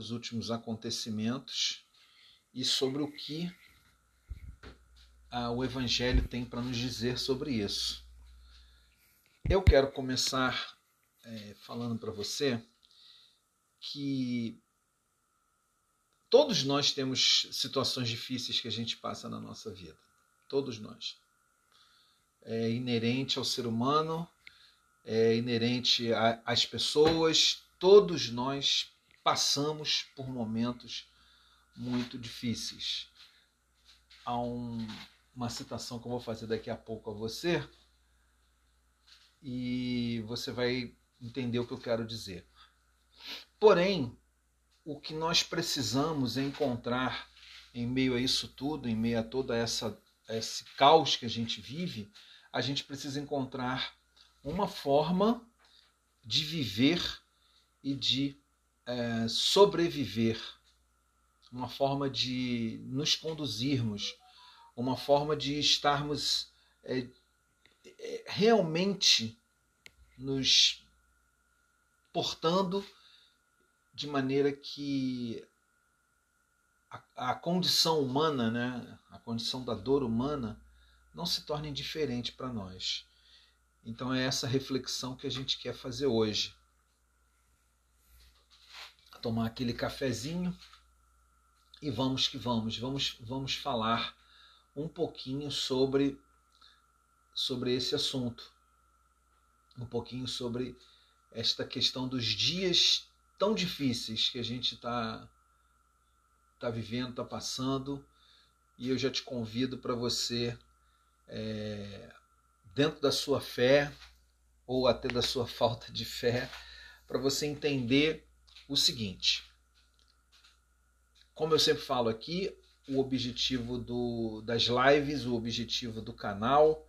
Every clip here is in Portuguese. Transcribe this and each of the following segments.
os últimos acontecimentos e sobre o que ah, o Evangelho tem para nos dizer sobre isso. Eu quero começar é, falando para você que todos nós temos situações difíceis que a gente passa na nossa vida. Todos nós. É inerente ao ser humano, é inerente às pessoas. Todos nós passamos por momentos muito difíceis. Há um, uma citação que eu vou fazer daqui a pouco a você e você vai entender o que eu quero dizer. Porém, o que nós precisamos encontrar em meio a isso tudo, em meio a toda essa esse caos que a gente vive, a gente precisa encontrar uma forma de viver e de é, sobreviver, uma forma de nos conduzirmos, uma forma de estarmos é, é, realmente nos portando de maneira que a, a, condição humana, né, a condição da dor humana, não se torne indiferente para nós. Então é essa reflexão que a gente quer fazer hoje. Tomar aquele cafezinho e vamos que vamos, vamos, vamos falar um pouquinho sobre sobre esse assunto. Um pouquinho sobre esta questão dos dias tão difíceis que a gente está tá vivendo, está passando, e eu já te convido para você, é, dentro da sua fé, ou até da sua falta de fé, para você entender o seguinte. Como eu sempre falo aqui, o objetivo do, das lives, o objetivo do canal,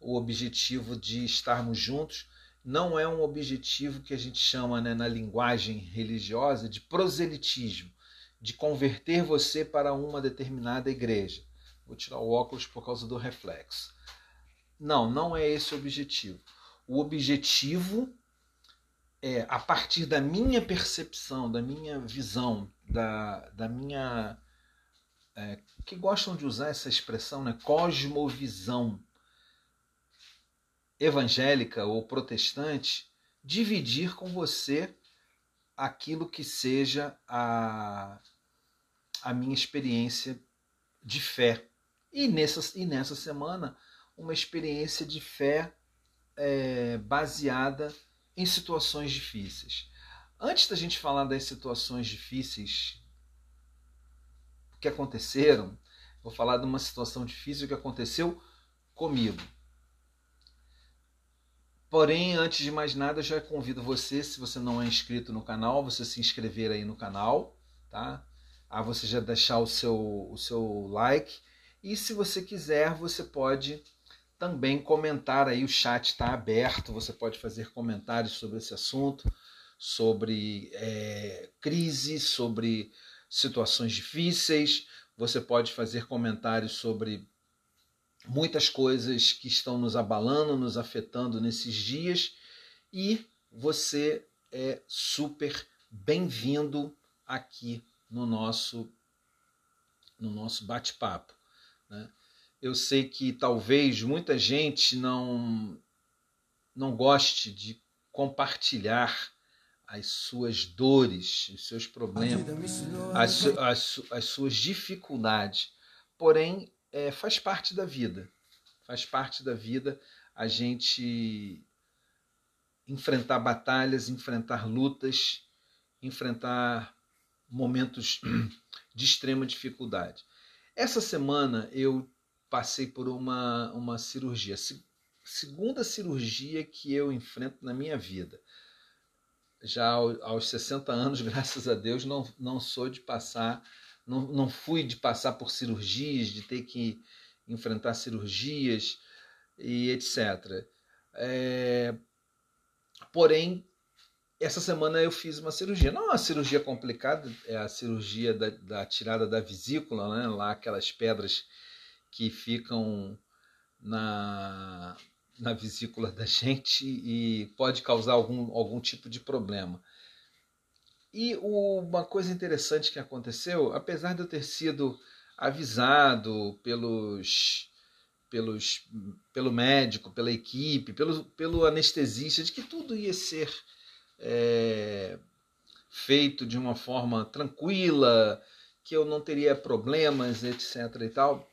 o objetivo de estarmos juntos não é um objetivo que a gente chama né, na linguagem religiosa de proselitismo, de converter você para uma determinada igreja. Vou tirar o óculos por causa do reflexo. Não, não é esse o objetivo. O objetivo é, a partir da minha percepção, da minha visão, da, da minha. É, que gostam de usar essa expressão, né? Cosmovisão evangélica ou protestante dividir com você aquilo que seja a, a minha experiência de fé. E nessa, e nessa semana, uma experiência de fé é, baseada em situações difíceis. Antes da gente falar das situações difíceis que aconteceram, vou falar de uma situação difícil que aconteceu comigo. Porém, antes de mais nada, já convido você, se você não é inscrito no canal, você se inscrever aí no canal, tá? A você já deixar o seu, o seu like. E se você quiser, você pode também comentar aí, o chat está aberto, você pode fazer comentários sobre esse assunto, sobre é, crise, sobre situações difíceis, você pode fazer comentários sobre muitas coisas que estão nos abalando, nos afetando nesses dias e você é super bem-vindo aqui no nosso no nosso bate-papo. Né? Eu sei que talvez muita gente não não goste de compartilhar as suas dores, os seus problemas, as, as, as suas dificuldades. Porém, é, faz parte da vida. Faz parte da vida a gente enfrentar batalhas, enfrentar lutas, enfrentar momentos de extrema dificuldade. Essa semana eu passei por uma, uma cirurgia, segunda cirurgia que eu enfrento na minha vida. Já aos 60 anos, graças a Deus, não, não sou de passar não, não fui de passar por cirurgias, de ter que enfrentar cirurgias e etc. É, porém, essa semana eu fiz uma cirurgia. Não é uma cirurgia complicada, é a cirurgia da, da tirada da vesícula, né? lá aquelas pedras que ficam na, na vesícula da gente e pode causar algum, algum tipo de problema. E uma coisa interessante que aconteceu, apesar de eu ter sido avisado pelos, pelos, pelo médico, pela equipe, pelo, pelo anestesista, de que tudo ia ser é, feito de uma forma tranquila, que eu não teria problemas, etc. e tal,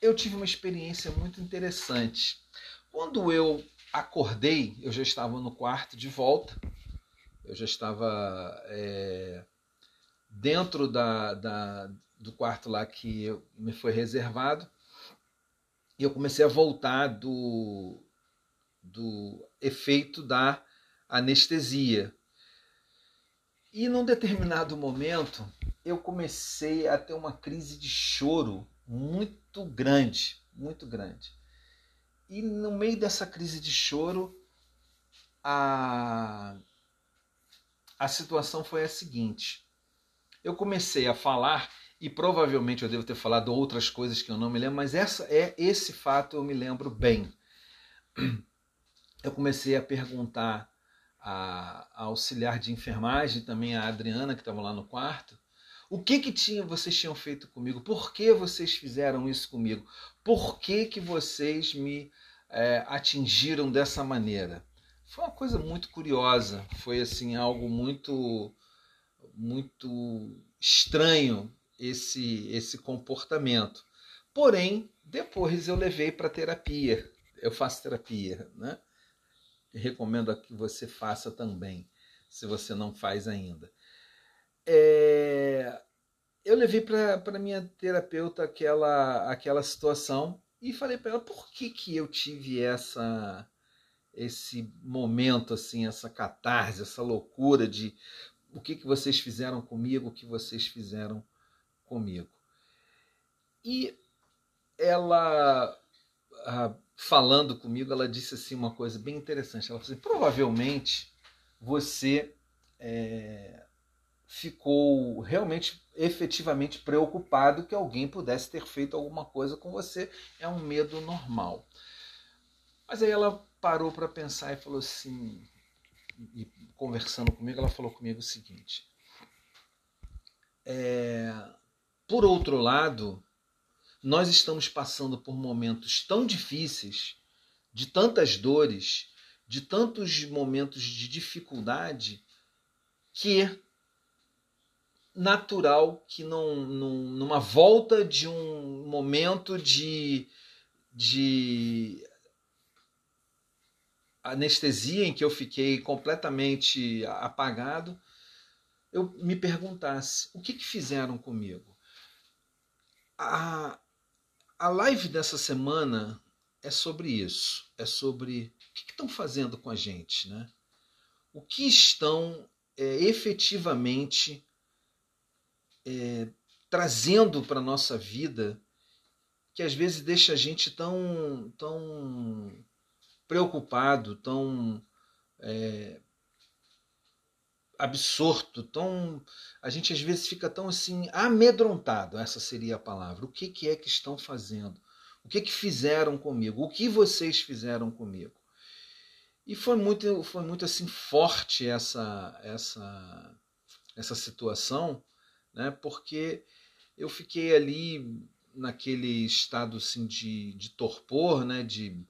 eu tive uma experiência muito interessante. Quando eu acordei, eu já estava no quarto de volta, eu já estava é, dentro da, da, do quarto lá que eu, me foi reservado, e eu comecei a voltar do, do efeito da anestesia. E num determinado momento, eu comecei a ter uma crise de choro muito grande, muito grande. E no meio dessa crise de choro, a, a situação foi a seguinte. Eu comecei a falar e provavelmente eu devo ter falado outras coisas que eu não me lembro, mas essa é esse fato eu me lembro bem. Eu comecei a perguntar a, a auxiliar de enfermagem, também a Adriana que estava lá no quarto, o que que tinha, vocês tinham feito comigo? Por que vocês fizeram isso comigo? Por que, que vocês me é, atingiram dessa maneira? Foi uma coisa muito curiosa, foi assim algo muito muito estranho esse esse comportamento. Porém, depois eu levei para terapia. Eu faço terapia, né? Recomendo que você faça também, se você não faz ainda é, eu levei para minha terapeuta aquela, aquela situação e falei para ela por que, que eu tive essa esse momento assim, essa catarse, essa loucura de o que, que vocês fizeram comigo, o que vocês fizeram comigo. E ela, falando comigo, ela disse assim uma coisa bem interessante. Ela falou assim, provavelmente você é, ficou realmente efetivamente preocupado que alguém pudesse ter feito alguma coisa com você. É um medo normal. Mas aí ela parou para pensar e falou assim, e conversando comigo, ela falou comigo o seguinte: é, por outro lado, nós estamos passando por momentos tão difíceis, de tantas dores, de tantos momentos de dificuldade, que natural que não, numa volta de um momento de, de anestesia em que eu fiquei completamente apagado, eu me perguntasse o que, que fizeram comigo. A, a live dessa semana é sobre isso, é sobre o que, que estão fazendo com a gente, né? O que estão é, efetivamente é, trazendo para a nossa vida que às vezes deixa a gente tão, tão preocupado, tão é, absorto, tão a gente às vezes fica tão assim amedrontado, essa seria a palavra. O que, que é que estão fazendo? O que que fizeram comigo? O que vocês fizeram comigo? E foi muito, foi muito assim forte essa essa essa situação né? porque eu fiquei ali naquele estado assim, de, de torpor, né? de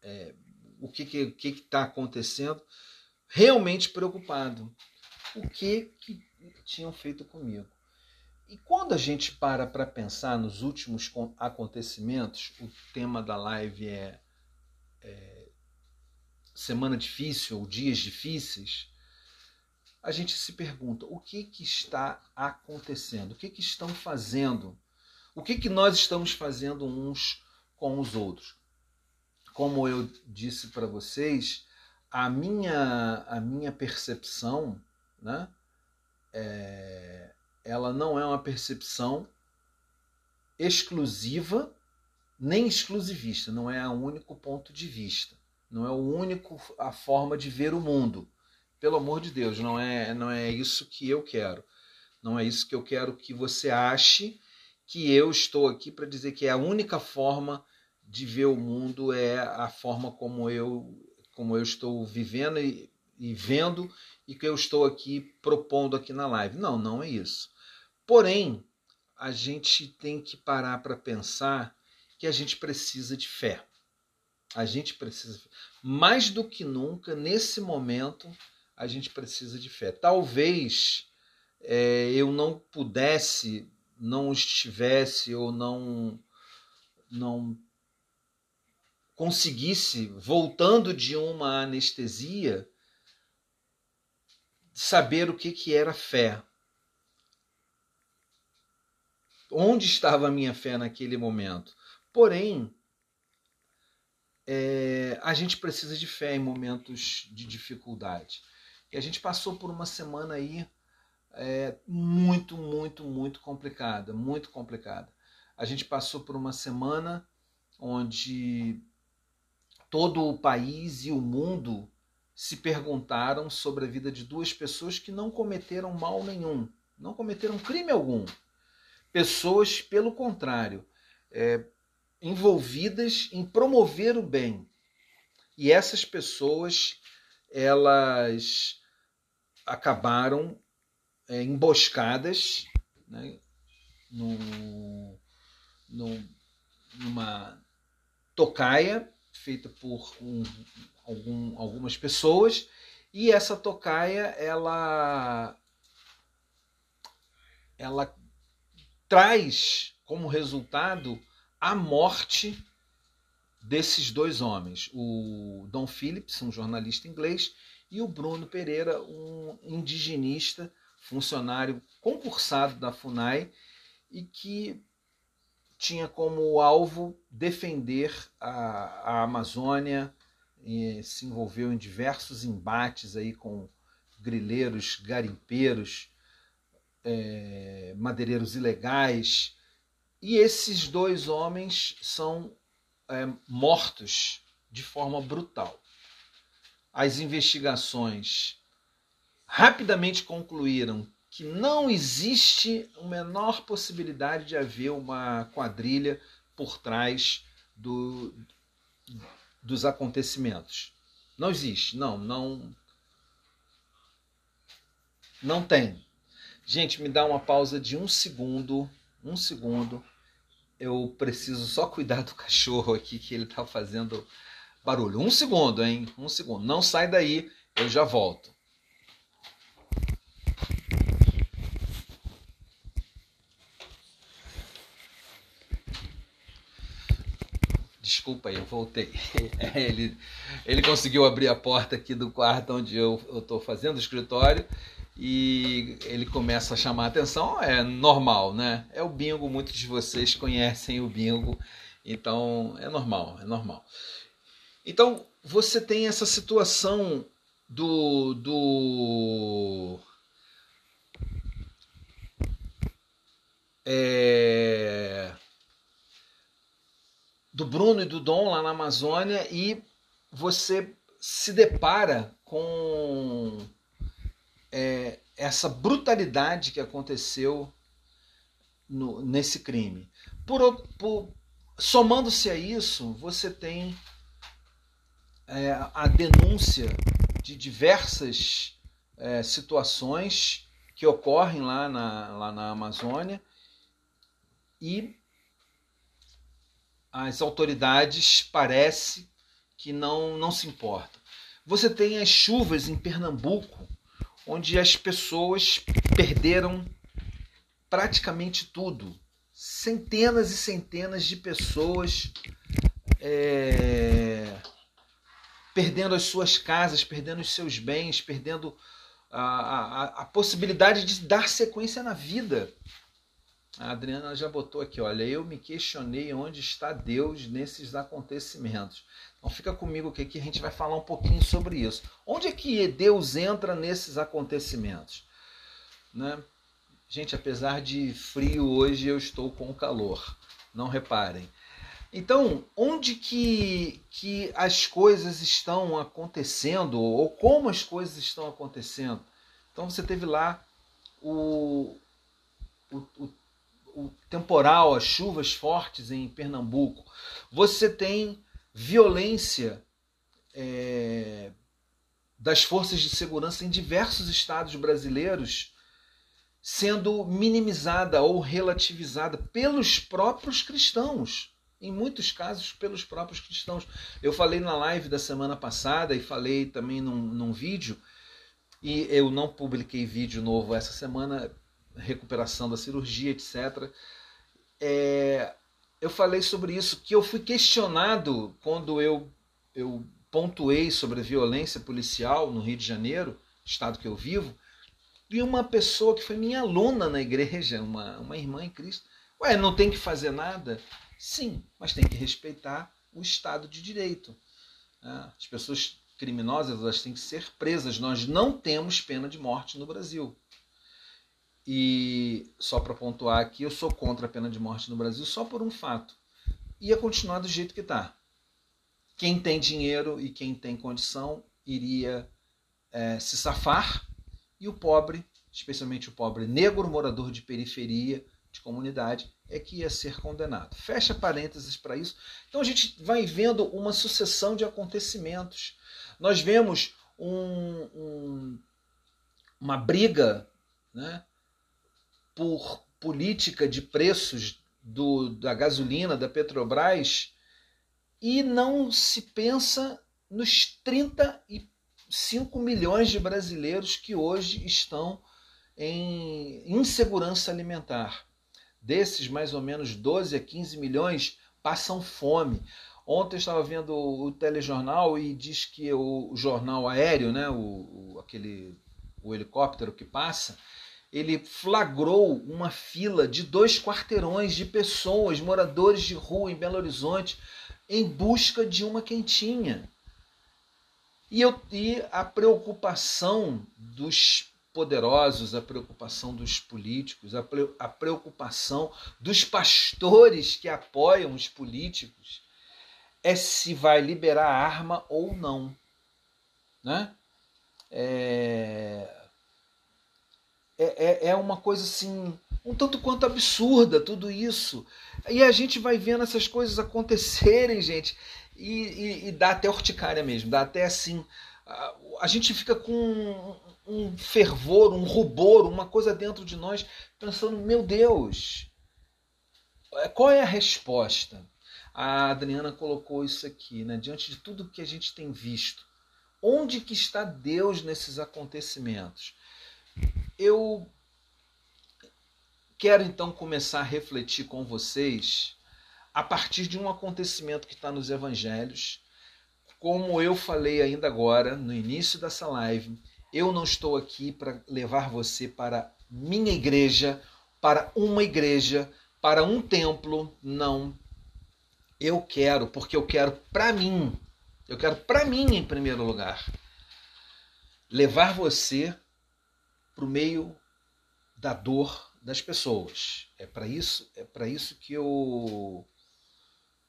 é, o que está que, que tá acontecendo, realmente preocupado. O que, que tinham feito comigo? E quando a gente para para pensar nos últimos acontecimentos, o tema da live é, é semana difícil ou dias difíceis, a gente se pergunta o que, que está acontecendo, o que, que estão fazendo, o que, que nós estamos fazendo uns com os outros. Como eu disse para vocês, a minha, a minha percepção, né, é, ela não é uma percepção exclusiva nem exclusivista, não é o único ponto de vista, não é o único a forma de ver o mundo pelo amor de Deus, não é, não é isso que eu quero. Não é isso que eu quero que você ache que eu estou aqui para dizer que é a única forma de ver o mundo é a forma como eu como eu estou vivendo e, e vendo e que eu estou aqui propondo aqui na live. Não, não é isso. Porém, a gente tem que parar para pensar que a gente precisa de fé. A gente precisa, mais do que nunca, nesse momento, a gente precisa de fé. Talvez é, eu não pudesse, não estivesse ou não, não conseguisse, voltando de uma anestesia, saber o que, que era fé. Onde estava a minha fé naquele momento? Porém, é, a gente precisa de fé em momentos de dificuldade. E a gente passou por uma semana aí é, muito, muito, muito complicada, muito complicada. A gente passou por uma semana onde todo o país e o mundo se perguntaram sobre a vida de duas pessoas que não cometeram mal nenhum, não cometeram crime algum. Pessoas, pelo contrário, é, envolvidas em promover o bem. E essas pessoas, elas acabaram é, emboscadas né, no, no, numa tocaia feita por um, algum, algumas pessoas e essa tocaia ela ela traz como resultado a morte desses dois homens, o Don Phillips, um jornalista inglês, e o Bruno Pereira, um indigenista, funcionário concursado da FUNAI e que tinha como alvo defender a, a Amazônia, e se envolveu em diversos embates aí com grileiros, garimpeiros, é, madeireiros ilegais, e esses dois homens são é, mortos de forma brutal. As investigações rapidamente concluíram que não existe a menor possibilidade de haver uma quadrilha por trás do, dos acontecimentos. Não existe, não, não, não tem. Gente, me dá uma pausa de um segundo, um segundo eu preciso só cuidar do cachorro aqui que ele tá fazendo barulho. Um segundo, hein? Um segundo. Não sai daí, eu já volto. Desculpa aí, eu voltei. Ele, ele conseguiu abrir a porta aqui do quarto onde eu estou fazendo o escritório e ele começa a chamar a atenção, é normal, né? É o bingo, muitos de vocês conhecem o bingo, então é normal, é normal. Então você tem essa situação do, do é, do Bruno e do Dom lá na Amazônia e você se depara com é, essa brutalidade que aconteceu no, nesse crime. Por, por somando-se a isso, você tem é, a denúncia de diversas é, situações que ocorrem lá na, lá na Amazônia e as autoridades parece que não, não se importam. Você tem as chuvas em Pernambuco onde as pessoas perderam praticamente tudo. Centenas e centenas de pessoas é, perdendo as suas casas, perdendo os seus bens, perdendo a, a, a possibilidade de dar sequência na vida. A Adriana já botou aqui, olha, eu me questionei onde está Deus nesses acontecimentos. Então fica comigo que aqui a gente vai falar um pouquinho sobre isso. Onde é que Deus entra nesses acontecimentos? Né? Gente, apesar de frio hoje, eu estou com calor. Não reparem. Então, onde que, que as coisas estão acontecendo, ou como as coisas estão acontecendo? Então, você teve lá o, o, o, o temporal, as chuvas fortes em Pernambuco. Você tem violência é, das forças de segurança em diversos estados brasileiros sendo minimizada ou relativizada pelos próprios cristãos. Em muitos casos, pelos próprios cristãos. Eu falei na live da semana passada e falei também num, num vídeo, e eu não publiquei vídeo novo essa semana, recuperação da cirurgia, etc. É, eu falei sobre isso, que eu fui questionado quando eu, eu pontuei sobre a violência policial no Rio de Janeiro, estado que eu vivo, e uma pessoa que foi minha aluna na igreja, uma, uma irmã em Cristo. Ué, não tem que fazer nada? Sim, mas tem que respeitar o Estado de Direito. Ah, as pessoas criminosas elas têm que ser presas. Nós não temos pena de morte no Brasil. E só para pontuar aqui, eu sou contra a pena de morte no Brasil só por um fato. Ia continuar do jeito que está. Quem tem dinheiro e quem tem condição iria é, se safar e o pobre, especialmente o pobre negro, morador de periferia, de comunidade, é que ia ser condenado. Fecha parênteses para isso. Então a gente vai vendo uma sucessão de acontecimentos. Nós vemos um, um, uma briga né, por política de preços do, da gasolina, da Petrobras, e não se pensa nos 35 milhões de brasileiros que hoje estão em insegurança alimentar. Desses, mais ou menos 12 a 15 milhões passam fome. Ontem eu estava vendo o telejornal e diz que o, jornal aéreo, né, o, o, aquele, o helicóptero que passa, ele flagrou uma fila de dois quarteirões de pessoas, moradores de rua em Belo Horizonte, em busca de uma quentinha. E, eu, e a preocupação dos poderosos, a preocupação dos políticos, a, pre, a preocupação dos pastores que apoiam os políticos é se vai liberar arma ou não. Né? É, é, é, é uma coisa assim, um tanto quanto absurda tudo isso. E a gente vai vendo essas coisas acontecerem, gente, e, e, e dá até urticária mesmo, dá até assim. A, a gente fica com um fervor, um rubor, uma coisa dentro de nós, pensando: meu Deus, qual é a resposta? A Adriana colocou isso aqui, né? diante de tudo que a gente tem visto. Onde que está Deus nesses acontecimentos? Eu quero então começar a refletir com vocês a partir de um acontecimento que está nos evangelhos. Como eu falei ainda agora, no início dessa live, eu não estou aqui para levar você para minha igreja, para uma igreja, para um templo, não. Eu quero, porque eu quero para mim. Eu quero para mim em primeiro lugar. Levar você para o meio da dor das pessoas. É para isso, é para isso que eu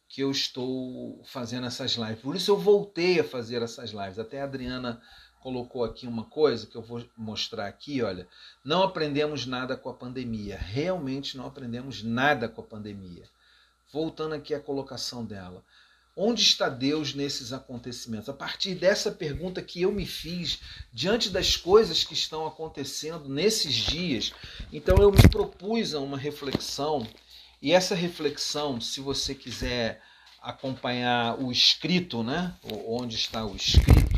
que eu estou fazendo essas lives. Por isso eu voltei a fazer essas lives. Até a Adriana colocou aqui uma coisa que eu vou mostrar aqui, olha. Não aprendemos nada com a pandemia. Realmente não aprendemos nada com a pandemia. Voltando aqui à colocação dela. Onde está Deus nesses acontecimentos? A partir dessa pergunta que eu me fiz diante das coisas que estão acontecendo nesses dias, então eu me propus a uma reflexão, e essa reflexão, se você quiser acompanhar o escrito, né? Onde está o escrito,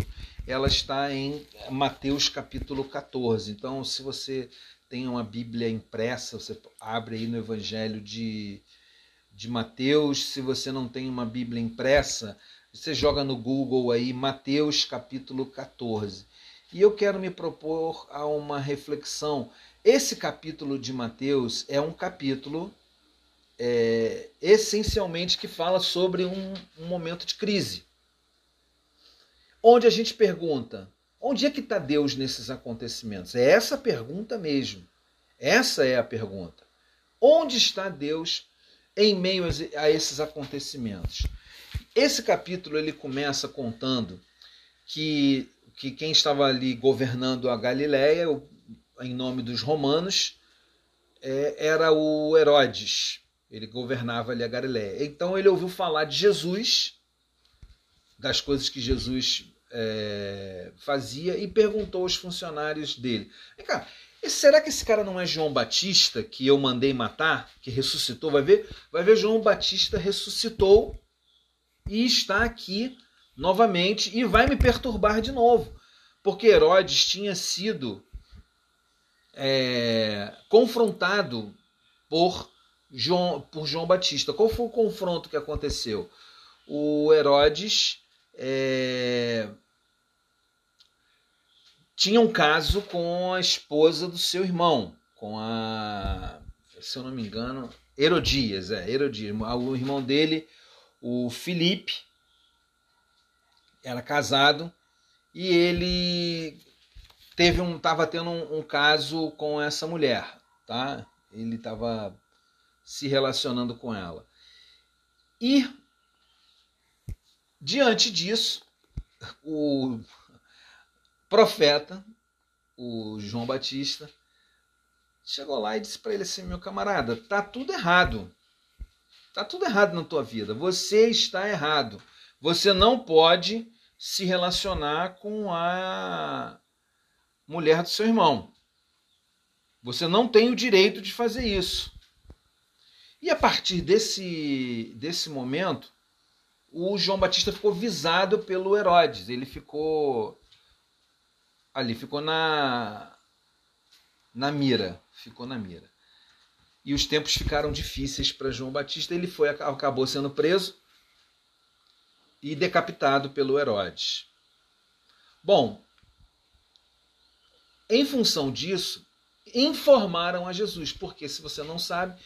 ela está em Mateus capítulo 14. Então, se você tem uma Bíblia impressa, você abre aí no Evangelho de de Mateus. Se você não tem uma Bíblia impressa, você joga no Google aí Mateus capítulo 14. E eu quero me propor a uma reflexão. Esse capítulo de Mateus é um capítulo é, essencialmente que fala sobre um, um momento de crise. Onde a gente pergunta: onde é que está Deus nesses acontecimentos? É essa pergunta mesmo. Essa é a pergunta. Onde está Deus em meio a esses acontecimentos. Esse capítulo ele começa contando que, que quem estava ali governando a Galiléia, em nome dos romanos, é, era o Herodes. Ele governava ali a Galiléia. Então ele ouviu falar de Jesus, das coisas que Jesus é, fazia e perguntou aos funcionários dele: Vem cá, será que esse cara não é João Batista que eu mandei matar, que ressuscitou? Vai ver, vai ver João Batista ressuscitou e está aqui novamente e vai me perturbar de novo, porque Herodes tinha sido é, confrontado por João, por João Batista. Qual foi o confronto que aconteceu? O Herodes é, tinha um caso com a esposa do seu irmão, com a, se eu não me engano, Herodias, é, Herodias. O irmão dele, o Felipe, era casado e ele teve um, estava tendo um, um caso com essa mulher, tá? Ele estava se relacionando com ela. E diante disso, o profeta, o João Batista, chegou lá e disse para ele assim: meu camarada, tá tudo errado. Tá tudo errado na tua vida. Você está errado. Você não pode se relacionar com a mulher do seu irmão. Você não tem o direito de fazer isso. E a partir desse, desse momento, o João Batista ficou visado pelo Herodes. Ele ficou ali, ficou na na mira, ficou na mira. E os tempos ficaram difíceis para João Batista. Ele foi acabou sendo preso e decapitado pelo Herodes. Bom, em função disso, informaram a Jesus, porque se você não sabe,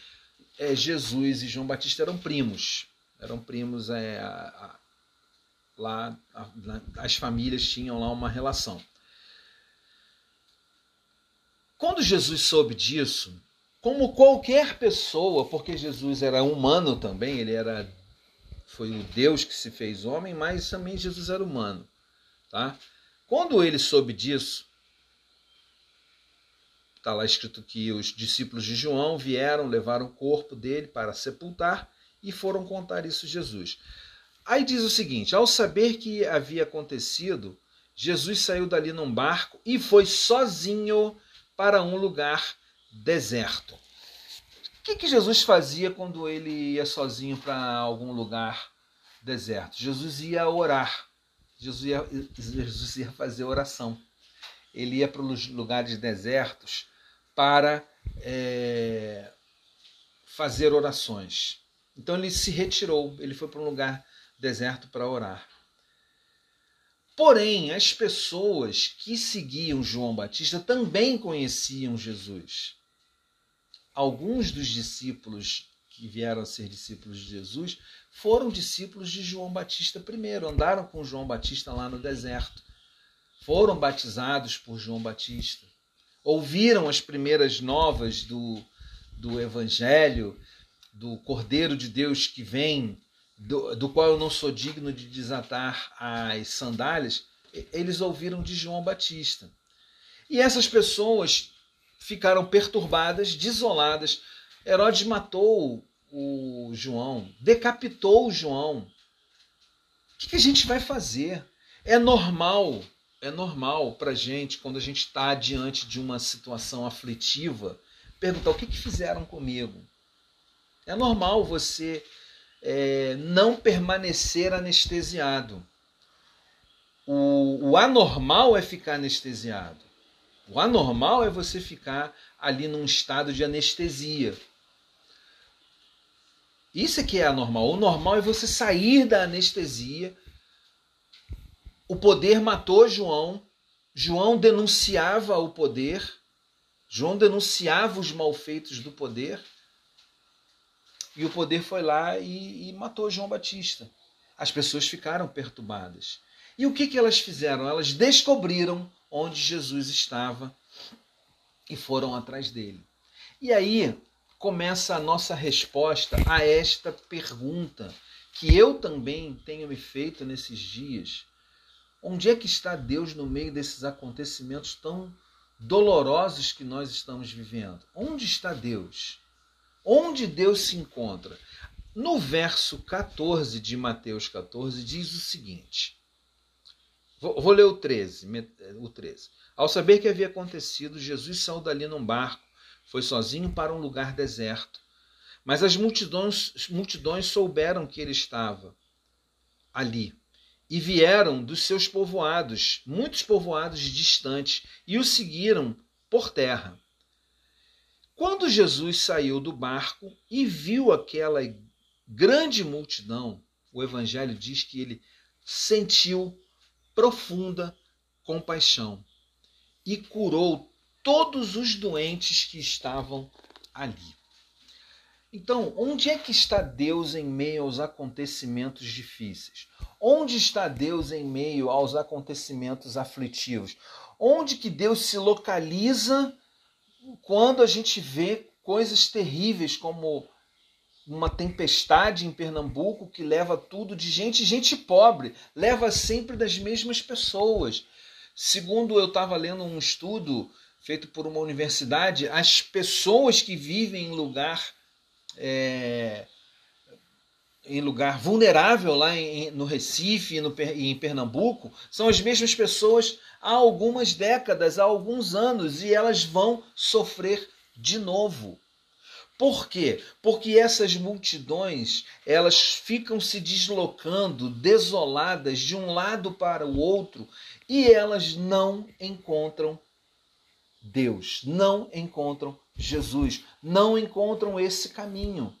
é, Jesus e João Batista eram primos, eram primos é, a, a, lá, a, as famílias tinham lá uma relação. Quando Jesus soube disso, como qualquer pessoa, porque Jesus era humano também, ele era foi o Deus que se fez homem, mas também Jesus era humano, tá? Quando ele soube disso, está lá escrito que os discípulos de João vieram, levaram o corpo dele para sepultar e foram contar isso a Jesus. Aí diz o seguinte: ao saber que havia acontecido, Jesus saiu dali num barco e foi sozinho para um lugar deserto. O que, que Jesus fazia quando ele ia sozinho para algum lugar deserto? Jesus ia orar. Jesus ia, Jesus ia fazer oração. Ele ia para os lugares desertos para é, fazer orações. Então ele se retirou, ele foi para um lugar deserto para orar. Porém, as pessoas que seguiam João Batista também conheciam Jesus. Alguns dos discípulos que vieram a ser discípulos de Jesus foram discípulos de João Batista primeiro, andaram com João Batista lá no deserto, foram batizados por João Batista, ouviram as primeiras novas do, do Evangelho, do Cordeiro de Deus que vem do, do qual eu não sou digno de desatar as sandálias, eles ouviram de João Batista. E essas pessoas ficaram perturbadas, desoladas. Herodes matou o João, decapitou o João. O que, a gente vai fazer? É normal, é normal para gente, quando a gente está diante de uma situação aflitiva, perguntar o que, que fizeram comigo. É normal você é, não permanecer anestesiado. O, o anormal é ficar anestesiado. O anormal é você ficar ali num estado de anestesia. Isso é que é anormal. O normal é você sair da anestesia. O poder matou João. João denunciava o poder. João denunciava os malfeitos do poder. E o poder foi lá e, e matou João Batista. As pessoas ficaram perturbadas. E o que, que elas fizeram? Elas descobriram onde Jesus estava e foram atrás dele. E aí começa a nossa resposta a esta pergunta que eu também tenho me feito nesses dias. Onde é que está Deus no meio desses acontecimentos tão dolorosos que nós estamos vivendo? Onde está Deus? Onde Deus se encontra? No verso 14 de Mateus 14 diz o seguinte: Vou, vou ler o 13, o 13. Ao saber que havia acontecido, Jesus saiu dali num barco, foi sozinho para um lugar deserto. Mas as multidões, multidões souberam que ele estava ali e vieram dos seus povoados, muitos povoados distantes, e o seguiram por terra. Quando Jesus saiu do barco e viu aquela grande multidão, o Evangelho diz que ele sentiu profunda compaixão e curou todos os doentes que estavam ali. Então, onde é que está Deus em meio aos acontecimentos difíceis? Onde está Deus em meio aos acontecimentos aflitivos? Onde que Deus se localiza quando a gente vê coisas terríveis como uma tempestade em Pernambuco que leva tudo de gente, gente pobre, leva sempre das mesmas pessoas. Segundo eu estava lendo um estudo feito por uma universidade, as pessoas que vivem em lugar é, em lugar vulnerável lá em, no Recife e no, em Pernambuco são as mesmas pessoas há algumas décadas, há alguns anos, e elas vão sofrer de novo. Por quê? Porque essas multidões, elas ficam se deslocando desoladas de um lado para o outro e elas não encontram Deus, não encontram Jesus, não encontram esse caminho.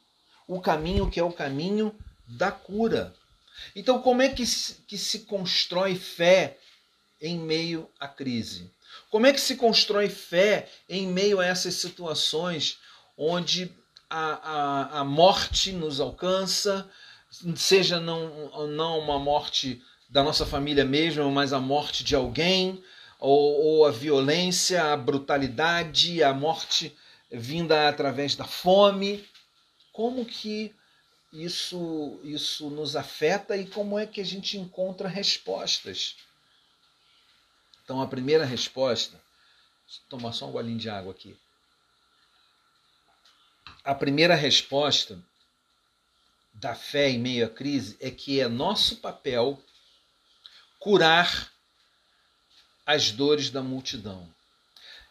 O caminho que é o caminho da cura. Então, como é que se, que se constrói fé em meio à crise? Como é que se constrói fé em meio a essas situações onde a, a, a morte nos alcança, seja não, não uma morte da nossa família mesmo, mas a morte de alguém, ou, ou a violência, a brutalidade, a morte vinda através da fome. Como que isso, isso nos afeta e como é que a gente encontra respostas? Então, a primeira resposta, vou tomar só um golinho de água aqui a primeira resposta da fé em meio à crise é que é nosso papel curar as dores da multidão.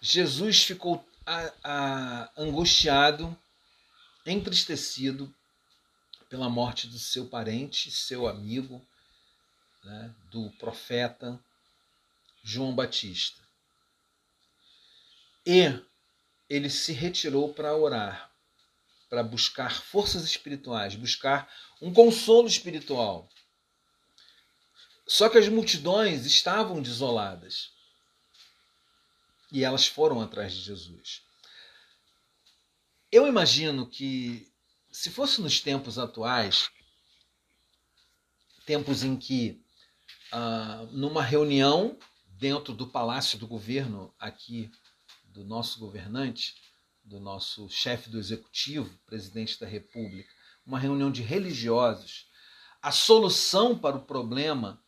Jesus ficou a, a, angustiado, entristecido pela morte do seu parente, seu amigo, né, do profeta João Batista. E ele se retirou para orar para buscar forças espirituais, buscar um consolo espiritual. Só que as multidões estavam desoladas. E elas foram atrás de Jesus. Eu imagino que, se fosse nos tempos atuais, tempos em que, ah, numa reunião dentro do palácio do governo aqui do nosso governante, do nosso chefe do executivo, presidente da República, uma reunião de religiosos. A solução para o problema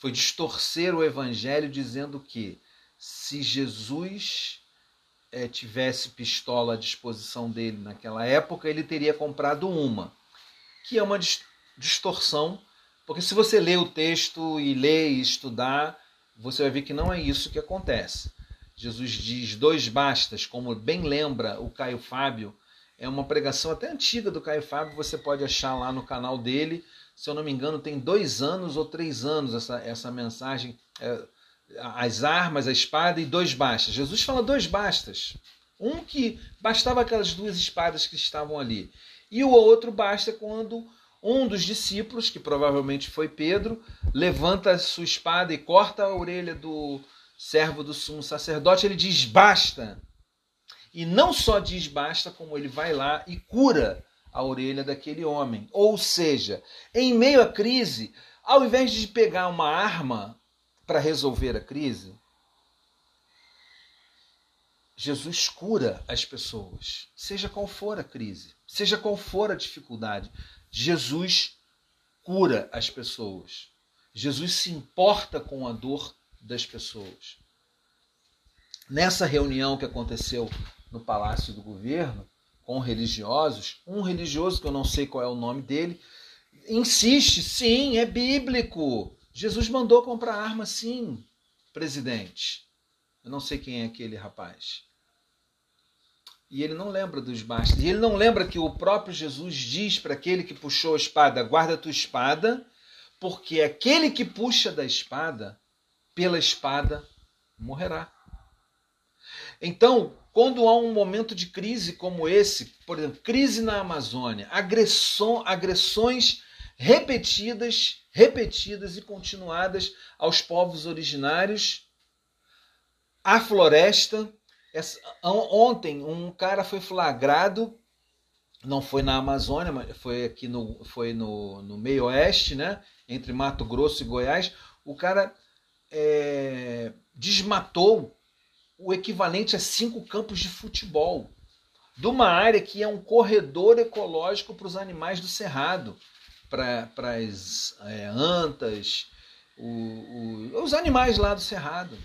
foi distorcer o evangelho dizendo que se Jesus é, tivesse pistola à disposição dele naquela época, ele teria comprado uma, que é uma distorção, porque se você lê o texto e ler e estudar, você vai ver que não é isso que acontece. Jesus diz dois bastas, como bem lembra o Caio Fábio. É uma pregação até antiga do Caio Fábio, você pode achar lá no canal dele. Se eu não me engano, tem dois anos ou três anos essa, essa mensagem. É, as armas, a espada e dois bastas. Jesus fala dois bastas. Um que bastava aquelas duas espadas que estavam ali. E o outro basta quando um dos discípulos, que provavelmente foi Pedro, levanta a sua espada e corta a orelha do, servo do sumo sacerdote, ele diz basta. E não só diz basta, como ele vai lá e cura a orelha daquele homem. Ou seja, em meio à crise, ao invés de pegar uma arma para resolver a crise, Jesus cura as pessoas, seja qual for a crise, seja qual for a dificuldade. Jesus cura as pessoas. Jesus se importa com a dor das pessoas. Nessa reunião que aconteceu no Palácio do Governo, com religiosos, um religioso, que eu não sei qual é o nome dele, insiste, sim, é bíblico. Jesus mandou comprar arma sim, presidente. Eu não sei quem é aquele rapaz. E ele não lembra dos bastos. E ele não lembra que o próprio Jesus diz para aquele que puxou a espada: guarda tua espada, porque aquele que puxa da espada, pela espada, morrerá. Então, quando há um momento de crise como esse, por exemplo, crise na Amazônia, agressão, agressões repetidas, repetidas e continuadas aos povos originários, à floresta. Ontem um cara foi flagrado, não foi na Amazônia, mas foi aqui no, foi no, no meio oeste, né? entre Mato Grosso e Goiás. O cara é, desmatou o equivalente a cinco campos de futebol de uma área que é um corredor ecológico para os animais do cerrado, para as é, antas, o, o, os animais lá do cerrado.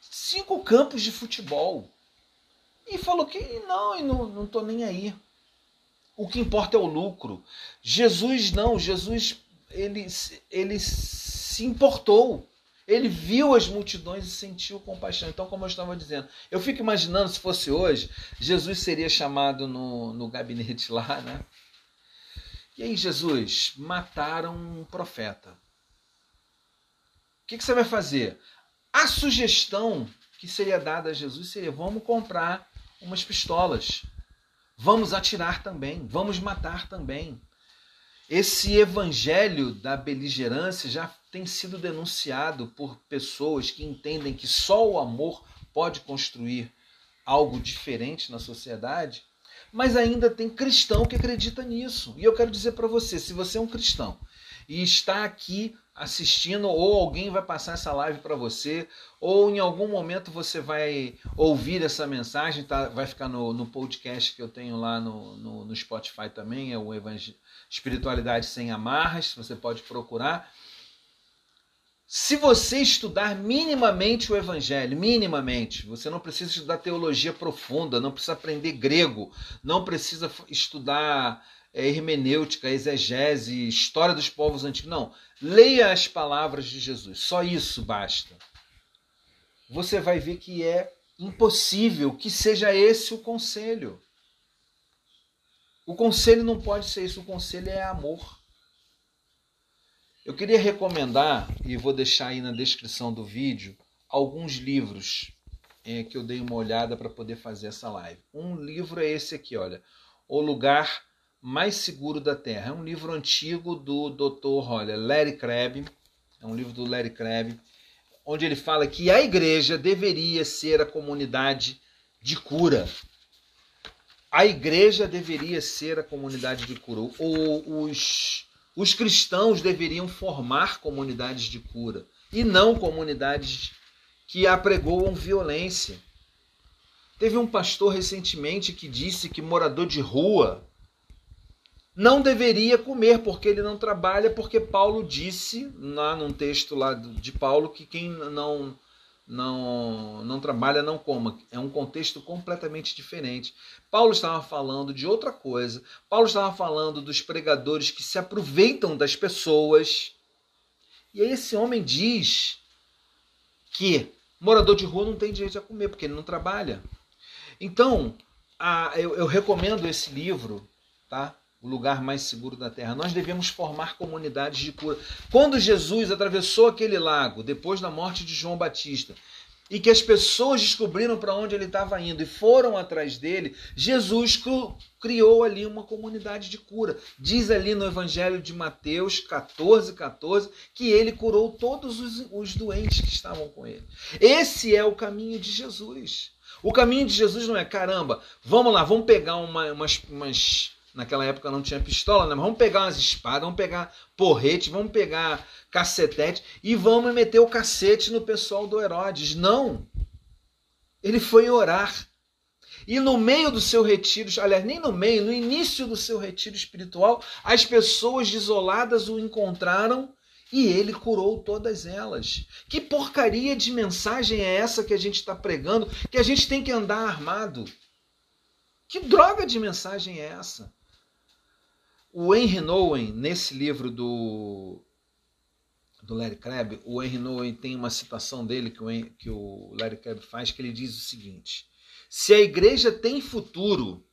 Cinco campos de futebol. E falou que não, não, não tô nem aí. O que importa é o lucro. Jesus não, Jesus ele, ele se importou. Ele viu as multidões e sentiu compaixão. Então, como eu estava dizendo, eu fico imaginando se fosse hoje, Jesus seria chamado no, no gabinete lá, né? E aí, Jesus, mataram um profeta. O que, que você vai fazer? A sugestão que seria dada a Jesus seria: vamos comprar umas pistolas, vamos atirar também, vamos matar também. Esse evangelho da beligerância já tem sido denunciado por pessoas que entendem que só o amor pode construir algo diferente na sociedade, mas ainda tem cristão que acredita nisso. E eu quero dizer para você, se você é um cristão e está aqui assistindo, ou alguém vai passar essa live para você, ou em algum momento você vai ouvir essa mensagem, tá? vai ficar no, no podcast que eu tenho lá no, no, no Spotify também, é o Evangel Espiritualidade Sem Amarras, você pode procurar. Se você estudar minimamente o Evangelho, minimamente, você não precisa estudar teologia profunda, não precisa aprender grego, não precisa estudar é, hermenêutica, exegese, história dos povos antigos. Não. Leia as palavras de Jesus. Só isso basta. Você vai ver que é impossível que seja esse o conselho. O conselho não pode ser isso. O conselho é amor. Eu queria recomendar, e vou deixar aí na descrição do vídeo, alguns livros é, que eu dei uma olhada para poder fazer essa live. Um livro é esse aqui, olha. O Lugar mais Seguro da Terra. É um livro antigo do Dr. olha, Larry Crabb. É um livro do Larry Crabb, onde ele fala que a igreja deveria ser a comunidade de cura. A igreja deveria ser a comunidade de cura. Ou os, os cristãos deveriam formar comunidades de cura e não comunidades que apregoam violência. Teve um pastor recentemente que disse que morador de rua não deveria comer porque ele não trabalha, porque Paulo disse lá num texto lá de Paulo que quem não não não trabalha não coma. É um contexto completamente diferente. Paulo estava falando de outra coisa. Paulo estava falando dos pregadores que se aproveitam das pessoas. E aí esse homem diz que morador de rua não tem direito a comer porque ele não trabalha. Então, a, eu, eu recomendo esse livro, tá? O lugar mais seguro da terra. Nós devemos formar comunidades de cura. Quando Jesus atravessou aquele lago, depois da morte de João Batista, e que as pessoas descobriram para onde ele estava indo e foram atrás dele, Jesus criou ali uma comunidade de cura. Diz ali no Evangelho de Mateus 14, 14, que ele curou todos os, os doentes que estavam com ele. Esse é o caminho de Jesus. O caminho de Jesus não é, caramba, vamos lá, vamos pegar uma, umas, umas Naquela época não tinha pistola, né? Mas vamos pegar umas espadas, vamos pegar porrete, vamos pegar cacetete e vamos meter o cacete no pessoal do Herodes. Não! Ele foi orar. E no meio do seu retiro, aliás, nem no meio, no início do seu retiro espiritual, as pessoas desoladas o encontraram e ele curou todas elas. Que porcaria de mensagem é essa que a gente está pregando, que a gente tem que andar armado? Que droga de mensagem é essa? O Henry Nouwen, nesse livro do do Larry Crabb, o Henry Nouwen tem uma citação dele que o, que o Larry Crabb faz, que ele diz o seguinte: se a igreja tem futuro,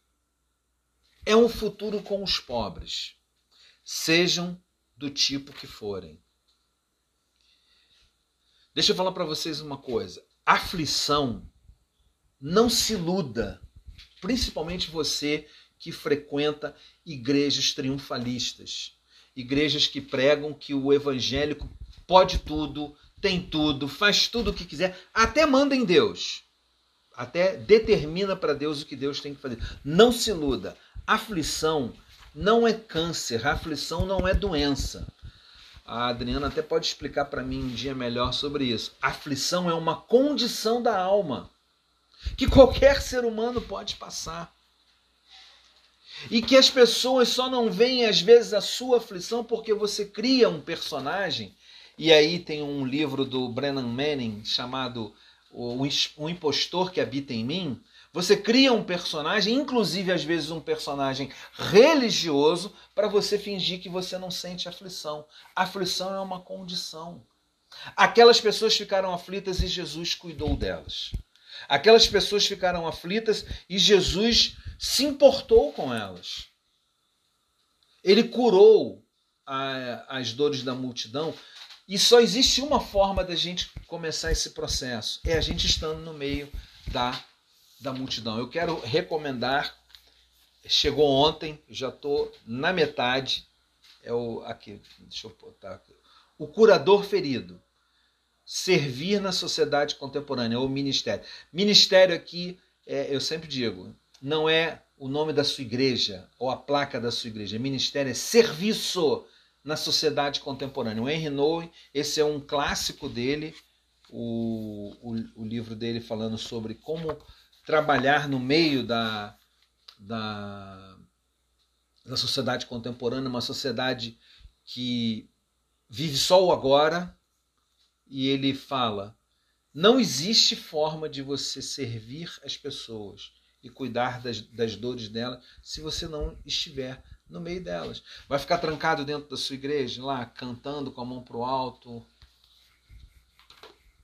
é um futuro com os pobres, sejam do tipo que forem. Deixa eu falar para vocês uma coisa: aflição, não se iluda, principalmente você que frequenta igrejas triunfalistas, igrejas que pregam que o evangélico pode tudo, tem tudo, faz tudo o que quiser, até manda em Deus. Até determina para Deus o que Deus tem que fazer. Não se iluda. Aflição não é câncer, aflição não é doença. A Adriana até pode explicar para mim um dia melhor sobre isso. Aflição é uma condição da alma que qualquer ser humano pode passar. E que as pessoas só não veem às vezes a sua aflição porque você cria um personagem. E aí tem um livro do Brennan Manning chamado O Impostor que Habita em Mim. Você cria um personagem, inclusive às vezes um personagem religioso, para você fingir que você não sente aflição. aflição é uma condição. Aquelas pessoas ficaram aflitas e Jesus cuidou delas. Aquelas pessoas ficaram aflitas e Jesus se importou com elas. Ele curou a, as dores da multidão. E só existe uma forma da gente começar esse processo: é a gente estando no meio da, da multidão. Eu quero recomendar. Chegou ontem, já estou na metade. É o aqui, deixa eu botar aqui. O curador ferido servir na sociedade contemporânea, ou ministério. Ministério aqui, é, eu sempre digo, não é o nome da sua igreja ou a placa da sua igreja. Ministério é serviço na sociedade contemporânea. O Henry Nouwen, esse é um clássico dele, o, o, o livro dele falando sobre como trabalhar no meio da, da, da sociedade contemporânea, uma sociedade que vive só o agora, e ele fala: não existe forma de você servir as pessoas e cuidar das, das dores delas se você não estiver no meio delas. Vai ficar trancado dentro da sua igreja, lá cantando com a mão para o alto.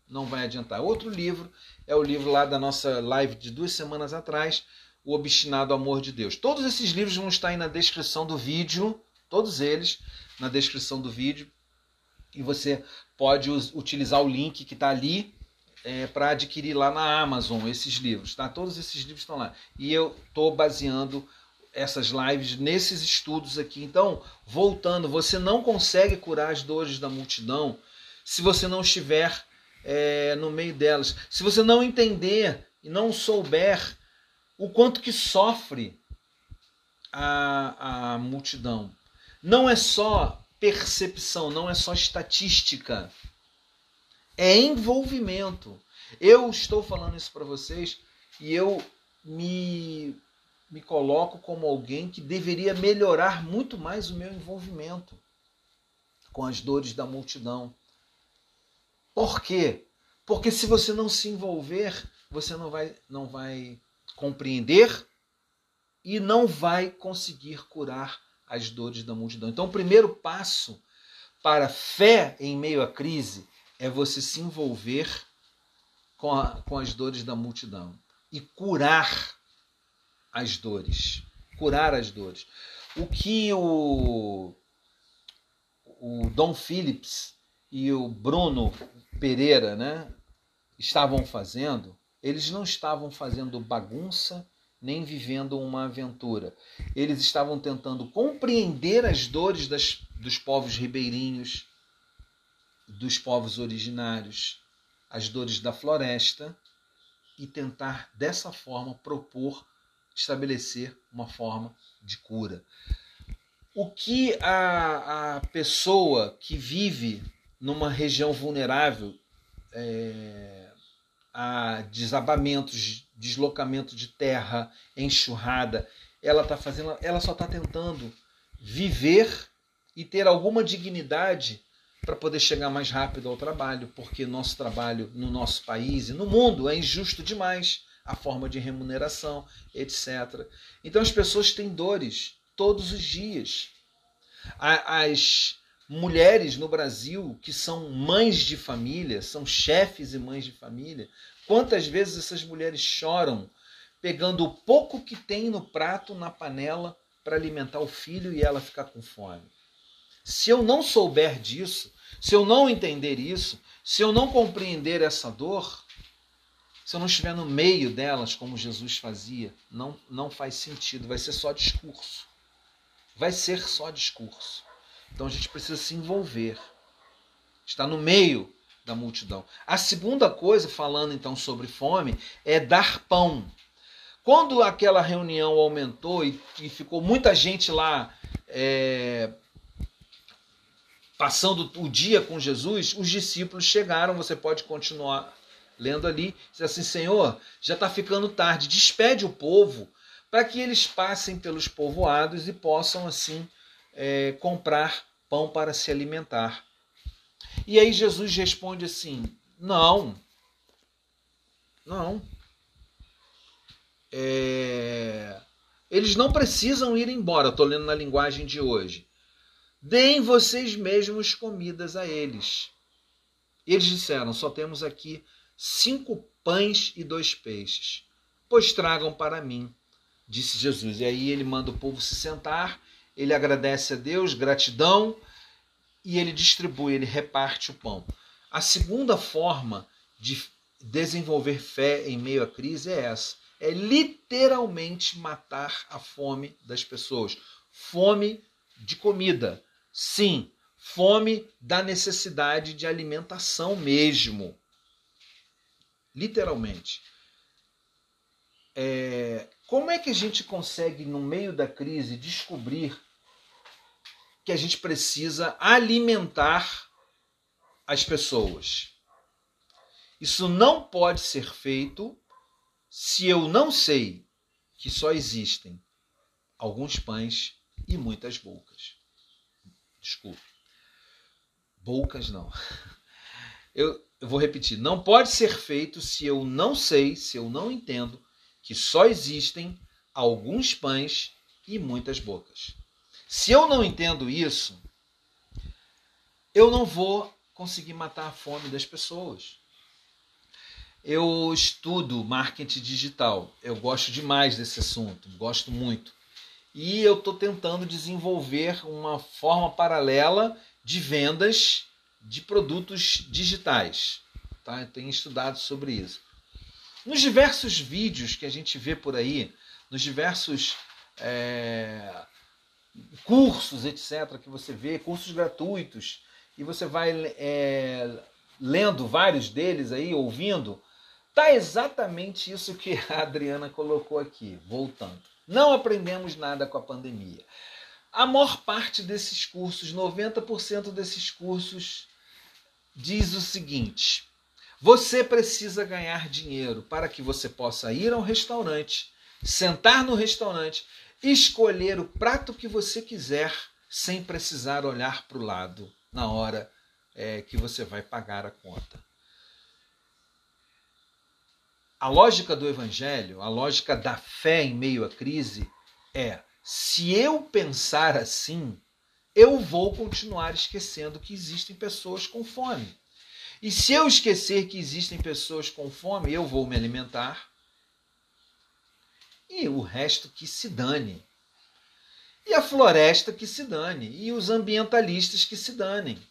Não vai adiantar. Outro livro é o livro lá da nossa live de duas semanas atrás, O Obstinado Amor de Deus. Todos esses livros vão estar aí na descrição do vídeo, todos eles na descrição do vídeo e você pode utilizar o link que está ali é, para adquirir lá na Amazon esses livros. Tá? Todos esses livros estão lá. E eu estou baseando essas lives nesses estudos aqui. Então, voltando, você não consegue curar as dores da multidão se você não estiver é, no meio delas. Se você não entender e não souber o quanto que sofre a, a multidão. Não é só percepção, não é só estatística. É envolvimento. Eu estou falando isso para vocês e eu me, me coloco como alguém que deveria melhorar muito mais o meu envolvimento com as dores da multidão. Por quê? Porque se você não se envolver, você não vai, não vai compreender e não vai conseguir curar as dores da multidão. Então, o primeiro passo para fé em meio à crise é você se envolver com, a, com as dores da multidão e curar as dores. Curar as dores. O que o, o Dom Phillips e o Bruno Pereira né, estavam fazendo, eles não estavam fazendo bagunça nem vivendo uma aventura. Eles estavam tentando compreender as dores das, dos povos ribeirinhos, dos povos originários, as dores da floresta e tentar dessa forma propor, estabelecer uma forma de cura. O que a, a pessoa que vive numa região vulnerável é, a desabamentos, deslocamento de terra, enxurrada. Ela está fazendo, ela só está tentando viver e ter alguma dignidade para poder chegar mais rápido ao trabalho, porque nosso trabalho no nosso país e no mundo é injusto demais, a forma de remuneração, etc. Então as pessoas têm dores todos os dias. As mulheres no Brasil que são mães de família, são chefes e mães de família. Quantas vezes essas mulheres choram pegando o pouco que tem no prato, na panela, para alimentar o filho e ela ficar com fome? Se eu não souber disso, se eu não entender isso, se eu não compreender essa dor, se eu não estiver no meio delas, como Jesus fazia, não, não faz sentido, vai ser só discurso. Vai ser só discurso. Então a gente precisa se envolver, estar no meio da multidão. A segunda coisa, falando então sobre fome, é dar pão. Quando aquela reunião aumentou e, e ficou muita gente lá é, passando o dia com Jesus, os discípulos chegaram, você pode continuar lendo ali, diz assim, Senhor, já está ficando tarde, despede o povo para que eles passem pelos povoados e possam assim é, comprar pão para se alimentar. E aí Jesus responde assim: não, não. É, eles não precisam ir embora. Estou lendo na linguagem de hoje. Deem vocês mesmos comidas a eles. Eles disseram: só temos aqui cinco pães e dois peixes. Pois tragam para mim, disse Jesus. E aí ele manda o povo se sentar ele agradece a Deus, gratidão, e ele distribui, ele reparte o pão. A segunda forma de desenvolver fé em meio à crise é essa: é literalmente matar a fome das pessoas. Fome de comida. Sim, fome da necessidade de alimentação mesmo. Literalmente. É, como é que a gente consegue, no meio da crise, descobrir que a gente precisa alimentar as pessoas. Isso não pode ser feito se eu não sei que só existem alguns pães e muitas bocas. Desculpe. Bocas não. Eu, eu vou repetir. Não pode ser feito se eu não sei, se eu não entendo que só existem alguns pães e muitas bocas. Se eu não entendo isso, eu não vou conseguir matar a fome das pessoas. Eu estudo marketing digital, eu gosto demais desse assunto, gosto muito. E eu estou tentando desenvolver uma forma paralela de vendas de produtos digitais. Tá? Eu tenho estudado sobre isso. Nos diversos vídeos que a gente vê por aí, nos diversos é, cursos, etc., que você vê, cursos gratuitos, e você vai é, lendo vários deles aí, ouvindo, tá exatamente isso que a Adriana colocou aqui, voltando. Não aprendemos nada com a pandemia. A maior parte desses cursos, 90% desses cursos, diz o seguinte: você precisa ganhar dinheiro para que você possa ir ao restaurante, sentar no restaurante escolher o prato que você quiser sem precisar olhar para o lado na hora é, que você vai pagar a conta. A lógica do evangelho, a lógica da fé em meio à crise é: se eu pensar assim, eu vou continuar esquecendo que existem pessoas com fome. E se eu esquecer que existem pessoas com fome, eu vou me alimentar e o resto que se dane. E a floresta que se dane. E os ambientalistas que se danem.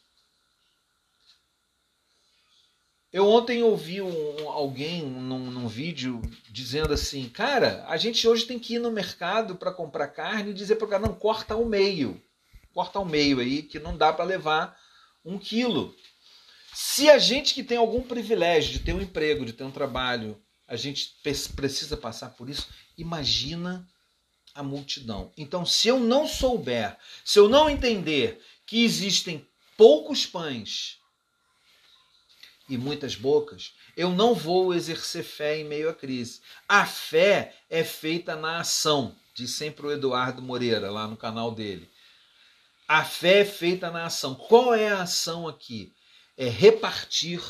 Eu ontem ouvi um, alguém num, num, vídeo dizendo assim: Cara, a gente hoje tem que ir no mercado para comprar carne e dizer para o cara: Não, corta ao meio. Corta ao meio aí, que não dá para levar um quilo. Se a gente que tem algum privilégio de ter um emprego, de ter um trabalho, a gente precisa passar por isso, imagina a multidão. Então, se eu não souber, se eu não entender que existem poucos pães e muitas bocas, eu não vou exercer fé em meio à crise. A fé é feita na ação, diz sempre o Eduardo Moreira, lá no canal dele. A fé é feita na ação. Qual é a ação aqui? É repartir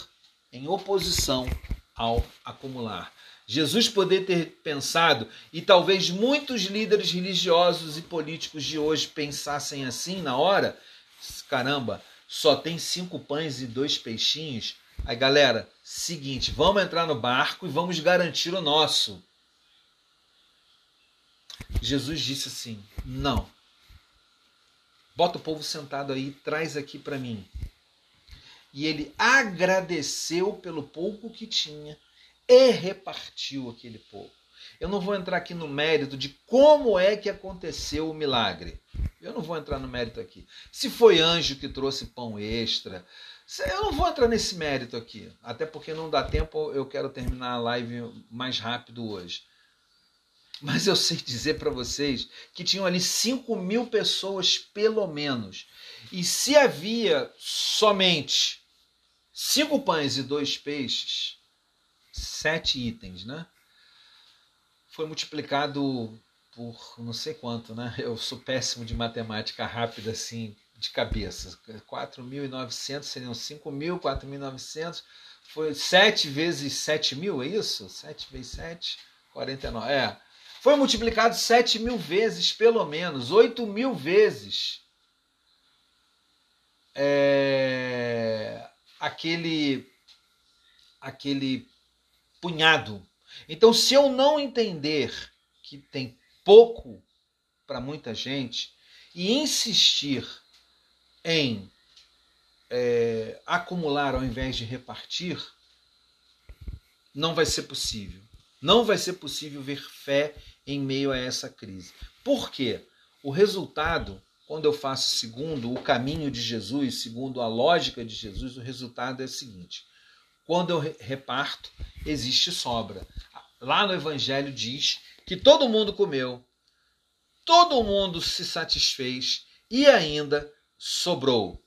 em oposição ao acumular. Jesus poder ter pensado, e talvez muitos líderes religiosos e políticos de hoje pensassem assim na hora, caramba, só tem cinco pães e dois peixinhos. Aí, galera, seguinte, vamos entrar no barco e vamos garantir o nosso. Jesus disse assim: Não. Bota o povo sentado aí, traz aqui para mim. E ele agradeceu pelo pouco que tinha e repartiu aquele pouco. Eu não vou entrar aqui no mérito de como é que aconteceu o milagre. Eu não vou entrar no mérito aqui. Se foi anjo que trouxe pão extra, eu não vou entrar nesse mérito aqui. Até porque não dá tempo, eu quero terminar a live mais rápido hoje. Mas eu sei dizer para vocês que tinham ali 5 mil pessoas, pelo menos. E se havia somente cinco pães e dois peixes, sete itens, né? Foi multiplicado por não sei quanto, né? Eu sou péssimo de matemática rápida assim, de cabeça. 4.900 seriam 5.000, 4.900. Foi 7 vezes 7 mil, é isso? 7 vezes 7, 49. É. Foi multiplicado 7 mil vezes, pelo menos. 8 mil vezes. É, aquele aquele punhado. Então, se eu não entender que tem pouco para muita gente e insistir em é, acumular ao invés de repartir, não vai ser possível. Não vai ser possível ver fé em meio a essa crise. Por quê? O resultado, quando eu faço segundo o caminho de Jesus, segundo a lógica de Jesus, o resultado é o seguinte: quando eu reparto, existe sobra. Lá no Evangelho diz que todo mundo comeu, todo mundo se satisfez e ainda sobrou.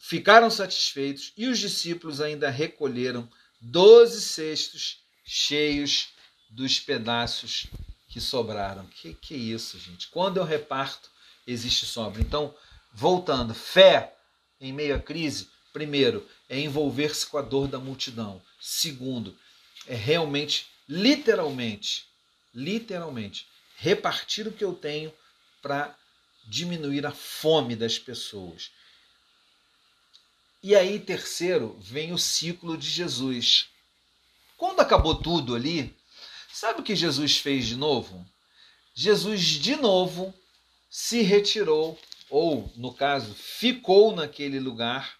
Ficaram satisfeitos e os discípulos ainda recolheram doze cestos cheios dos pedaços que sobraram. Que que é isso, gente? Quando eu reparto, existe sobra. Então, voltando, fé em meio à crise, primeiro, é envolver-se com a dor da multidão. Segundo, é realmente, literalmente, literalmente, repartir o que eu tenho para diminuir a fome das pessoas. E aí, terceiro, vem o ciclo de Jesus. Quando acabou tudo ali, sabe o que Jesus fez de novo? Jesus, de novo, se retirou, ou, no caso, ficou naquele lugar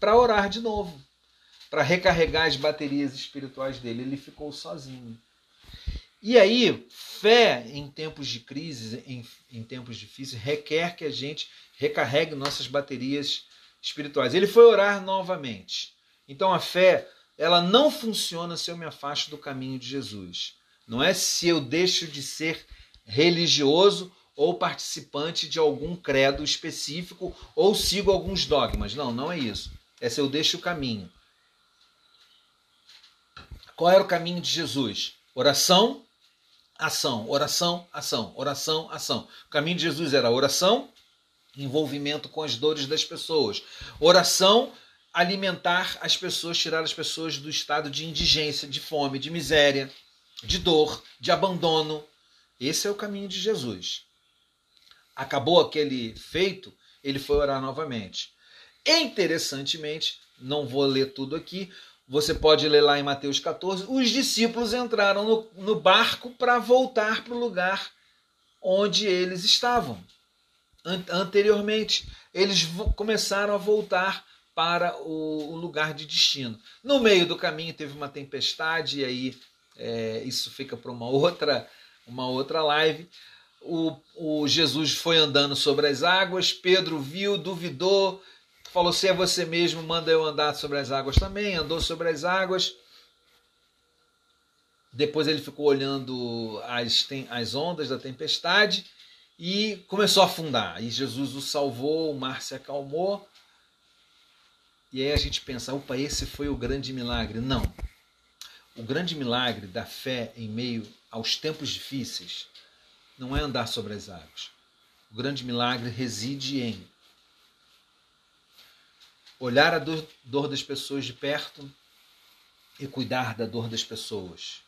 para orar de novo para recarregar as baterias espirituais dele. Ele ficou sozinho. E aí, fé em tempos de crise, em, em tempos difíceis, requer que a gente recarregue nossas baterias espirituais. Ele foi orar novamente. Então a fé, ela não funciona se eu me afasto do caminho de Jesus. Não é se eu deixo de ser religioso ou participante de algum credo específico ou sigo alguns dogmas. Não, não é isso. É se eu deixo o caminho. Qual era o caminho de Jesus? Oração, ação, oração, ação, oração, ação. O caminho de Jesus era oração, envolvimento com as dores das pessoas. Oração, alimentar as pessoas, tirar as pessoas do estado de indigência, de fome, de miséria, de dor, de abandono. Esse é o caminho de Jesus. Acabou aquele feito, ele foi orar novamente. Interessantemente, não vou ler tudo aqui, você pode ler lá em Mateus 14. Os discípulos entraram no, no barco para voltar para o lugar onde eles estavam anteriormente. Eles começaram a voltar para o, o, lugar de destino. No meio do caminho teve uma tempestade, e aí é, isso fica para uma outra, uma outra live. O, o Jesus foi andando sobre as águas, Pedro viu, duvidou, falou: se é você mesmo, manda eu andar sobre as águas também. Andou sobre as águas. Depois ele ficou olhando as, as ondas da tempestade e começou a afundar. E Jesus o salvou, o mar se acalmou. E aí a gente pensa: opa, esse foi o grande milagre. Não. O grande milagre da fé em meio aos tempos difíceis não é andar sobre as águas. O grande milagre reside em olhar a dor, das pessoas de perto e cuidar da dor das pessoas,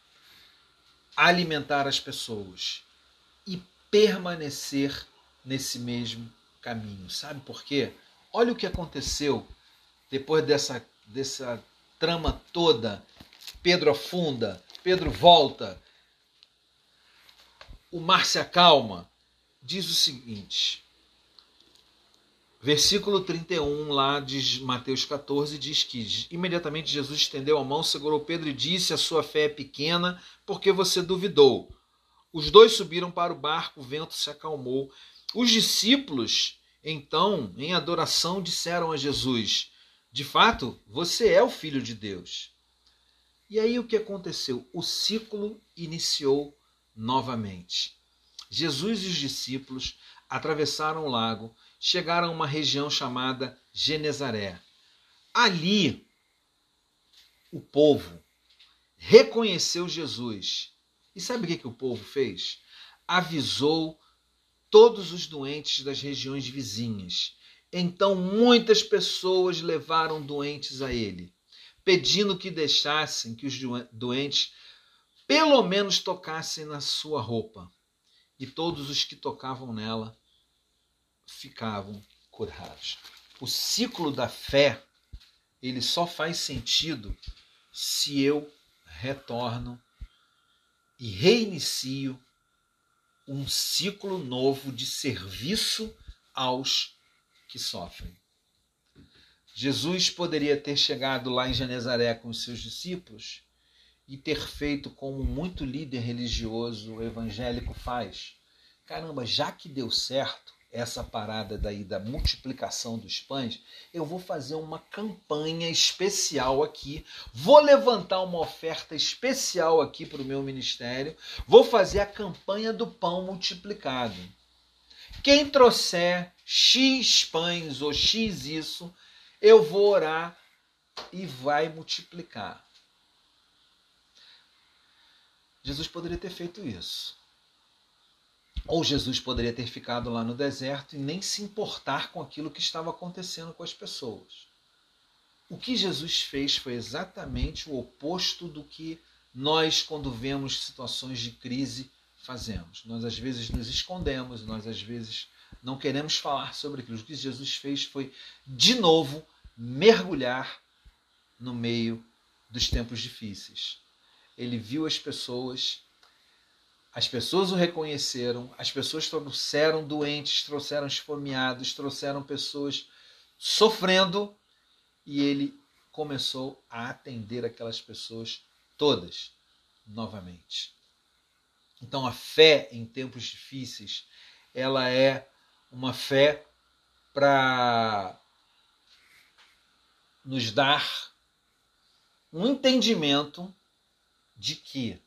alimentar as pessoas e permanecer nesse mesmo caminho. Sabe por quê? Olha o que aconteceu depois dessa, dessa trama toda. Pedro afunda, Pedro volta, o mar se acalma. Diz o seguinte: Versículo 31 lá de Mateus 14 diz que imediatamente Jesus estendeu a mão, segurou Pedro e disse: A sua fé é pequena, porque você duvidou. Os dois subiram para o barco, o vento se acalmou. Os discípulos, então, em adoração, disseram a Jesus: De fato, você é o filho de Deus. E aí o que aconteceu? O ciclo iniciou novamente. Jesus e os discípulos atravessaram o lago chegaram a uma região chamada Genezaré. Ali, o povo reconheceu Jesus. E sabe o que, que o povo fez? Avisou todos os doentes das regiões vizinhas. Então muitas pessoas levaram doentes a ele, pedindo que deixassem que os doentes pelo menos tocassem na sua roupa. E todos os que tocavam nela ficavam curados. O ciclo da fé, ele só faz sentido se eu retorno e reinicio um ciclo novo de serviço aos que sofrem. Jesus poderia ter chegado lá em Genezaré com os seus discípulos e ter feito como muito líder religioso evangélico faz. Caramba, já que deu certo, essa parada daí da multiplicação dos pães, eu vou fazer uma campanha especial aqui, vou levantar uma oferta especial aqui para o meu ministério, vou fazer a campanha do pão multiplicado. Quem trouxer X pães ou X isso, eu vou orar e vai multiplicar. Jesus poderia ter feito isso. Ou Jesus poderia ter ficado lá no deserto e nem se importar com aquilo que estava acontecendo com as pessoas. O que Jesus fez foi exatamente o oposto do que nós, quando vemos situações de crise, fazemos. Nós às vezes nos escondemos, nós às vezes não queremos falar sobre aquilo. O que Jesus fez foi, de novo, mergulhar no meio dos tempos difíceis. Ele viu as pessoas as pessoas o reconheceram, as pessoas trouxeram doentes, trouxeram esfomeados, trouxeram pessoas sofrendo e ele começou a atender aquelas pessoas todas novamente. Então a fé em tempos difíceis, ela é uma fé para nos dar um entendimento de que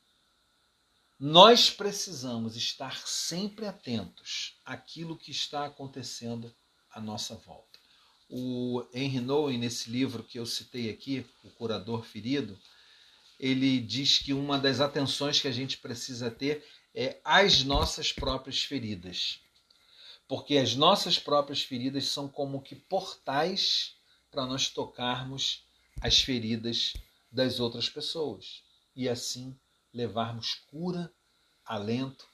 nós precisamos estar sempre atentos àquilo que está acontecendo à nossa volta. O Henry Nouwen, nesse livro que eu citei aqui, O Curador Ferido, ele diz que uma das atenções que a gente precisa ter é as nossas próprias feridas. Porque as nossas próprias feridas são como que portais para nós tocarmos as feridas das outras pessoas. E assim levarmos cura, alento,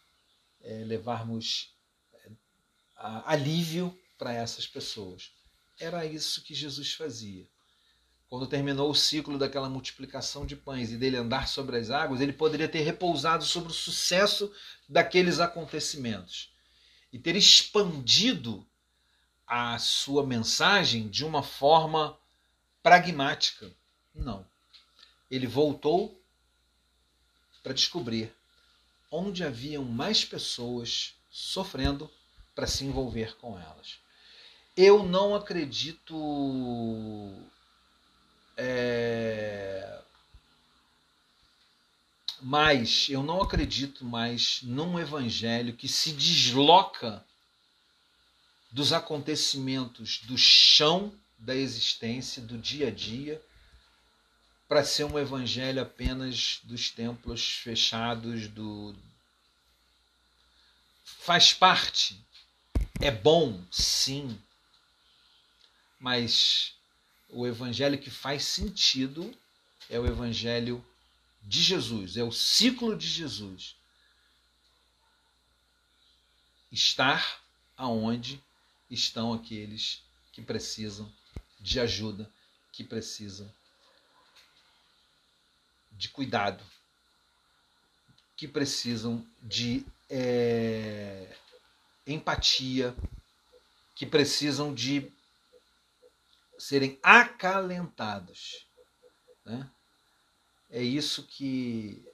é, levarmos é, alívio para essas pessoas. Era isso que Jesus fazia. Quando terminou o ciclo daquela multiplicação de pães e dele andar sobre as águas, ele poderia ter repousado sobre o sucesso daqueles acontecimentos e ter expandido a sua mensagem de uma forma pragmática. Não. Ele voltou para descobrir onde haviam mais pessoas sofrendo para se envolver com elas. Eu não acredito é, mais, eu não acredito mais num evangelho que se desloca dos acontecimentos do chão da existência, do dia a dia, para ser um evangelho apenas dos templos fechados, do faz parte. É bom, sim. Mas o evangelho que faz sentido é o evangelho de Jesus, é o ciclo de Jesus. Estar aonde estão aqueles que precisam de ajuda, que precisam de cuidado, que precisam de é, empatia, que precisam de serem acalentados. Né? É isso que